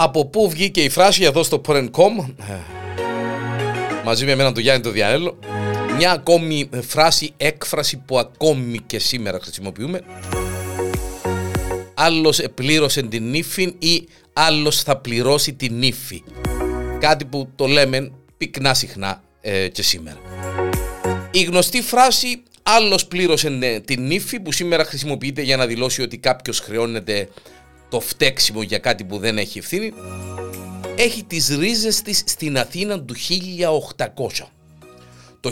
Από πού βγήκε η φράση εδώ στο Porn.com μαζί με εμένα τον Γιάννη το Διανέλο μια ακόμη φράση, έκφραση που ακόμη και σήμερα χρησιμοποιούμε. Άλλος πλήρωσε την ύφη ή άλλος θα πληρώσει την ύφη. Κάτι που το λέμε πυκνά συχνά ε, και σήμερα. Η γνωστή φράση άλλος πλήρωσε ε, την ύφη που σήμερα χρησιμοποιείται για να δηλώσει ότι κάποιος χρεώνεται το φταίξιμο για κάτι που δεν έχει ευθύνη έχει τις ρίζες της στην Αθήνα του 1800. Το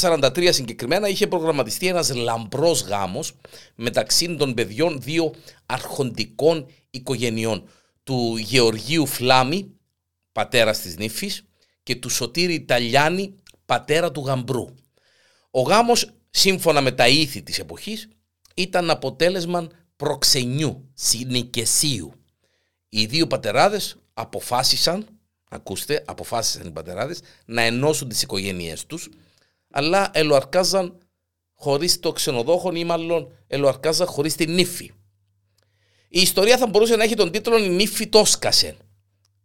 1843 συγκεκριμένα είχε προγραμματιστεί ένας λαμπρός γάμος μεταξύ των παιδιών δύο αρχοντικών οικογενειών του Γεωργίου Φλάμη, πατέρας της νύφης και του Σωτήρη Ιταλιάνη, πατέρα του γαμπρού. Ο γάμος, σύμφωνα με τα ήθη της εποχής, ήταν αποτέλεσμα προξενιού, συνοικεσίου. Οι δύο πατεράδες αποφάσισαν, ακούστε, αποφάσισαν οι πατεράδες να ενώσουν τις οικογένειές τους, αλλά ελοαρκάζαν χωρίς το ξενοδόχο ή μάλλον ελοαρκάζαν χωρίς την νύφη. Η ιστορία θα μπορούσε να έχει τον τίτλο «Η νύφη τόσκασε»,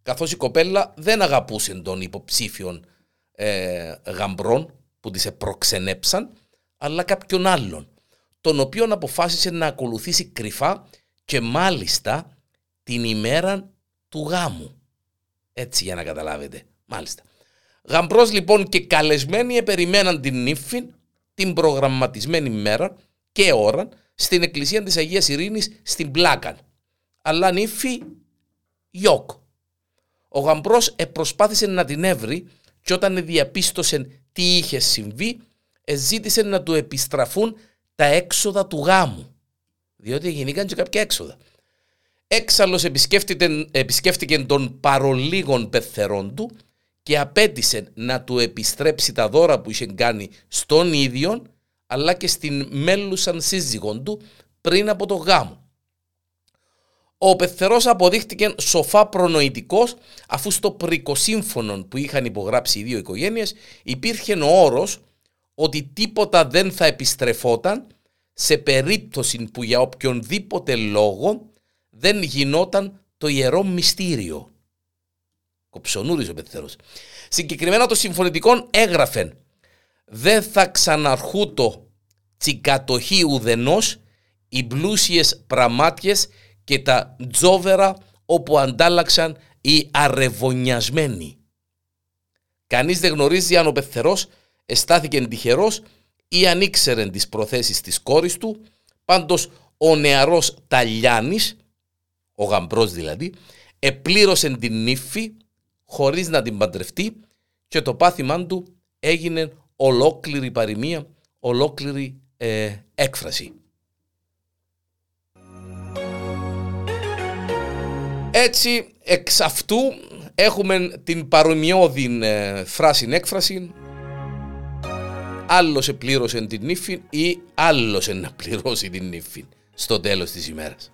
καθώς η κοπέλα δεν αγαπούσε τον υποψήφιον ε, γαμπρών που τις προξενέψαν, αλλά κάποιον άλλον, τον οποίον αποφάσισε να ακολουθήσει κρυφά και μάλιστα την ημέρα του γάμου. Έτσι για να καταλάβετε. Μάλιστα. Γαμπρός λοιπόν και καλεσμένοι περιμέναν την νύφη την προγραμματισμένη μέρα και ώρα στην εκκλησία της Αγίας Ειρήνης στην Πλάκαν. Αλλά νύφη γιόκ. Ο γαμπρός προσπάθησε να την έβρει και όταν διαπίστωσε τι είχε συμβεί ζήτησε να του επιστραφούν τα έξοδα του γάμου. Διότι γεννήκαν και κάποια έξοδα. Έξαλλος επισκέφτηκε τον παρολίγων πεθερών του και απέτησε να του επιστρέψει τα δώρα που είχε κάνει στον ίδιο αλλά και στην μέλουσαν σύζυγον του πριν από το γάμο. Ο πεθερός αποδείχτηκε σοφά προνοητικός αφού στο πρικοσύμφωνο που είχαν υπογράψει οι δύο οικογένειες υπήρχε ο όρος ότι τίποτα δεν θα επιστρεφόταν σε περίπτωση που για οποιονδήποτε λόγο δεν γινόταν το ιερό μυστήριο. Κοψονούριζε ο Πεθερός. Συγκεκριμένα το συμφωνητικό έγραφε «Δεν θα ξαναρχούτο τσικατοχή ουδενός οι πλούσιες πραμάτιες και τα τζόβερα όπου αντάλλαξαν οι αρεβωνιασμένοι». Κανείς δεν γνωρίζει αν ο Πεθερός αισθάθηκε τυχερός ή αν ήξερε τις προθέσεις της κόρης του, πάντως ο νεαρός Ταλιάνης ο γαμπρός δηλαδή, επλήρωσε την νύφη χωρίς να την παντρευτεί και το πάθημά του έγινε ολόκληρη παροιμία, ολόκληρη ε, έκφραση. Έτσι, εξ αυτού έχουμε την παρομοιώδη ε, φράση έκφραση άλλος επλήρωσε την νύφη ή άλλος να πληρώσει την νύφη στο τέλος της ημέρας.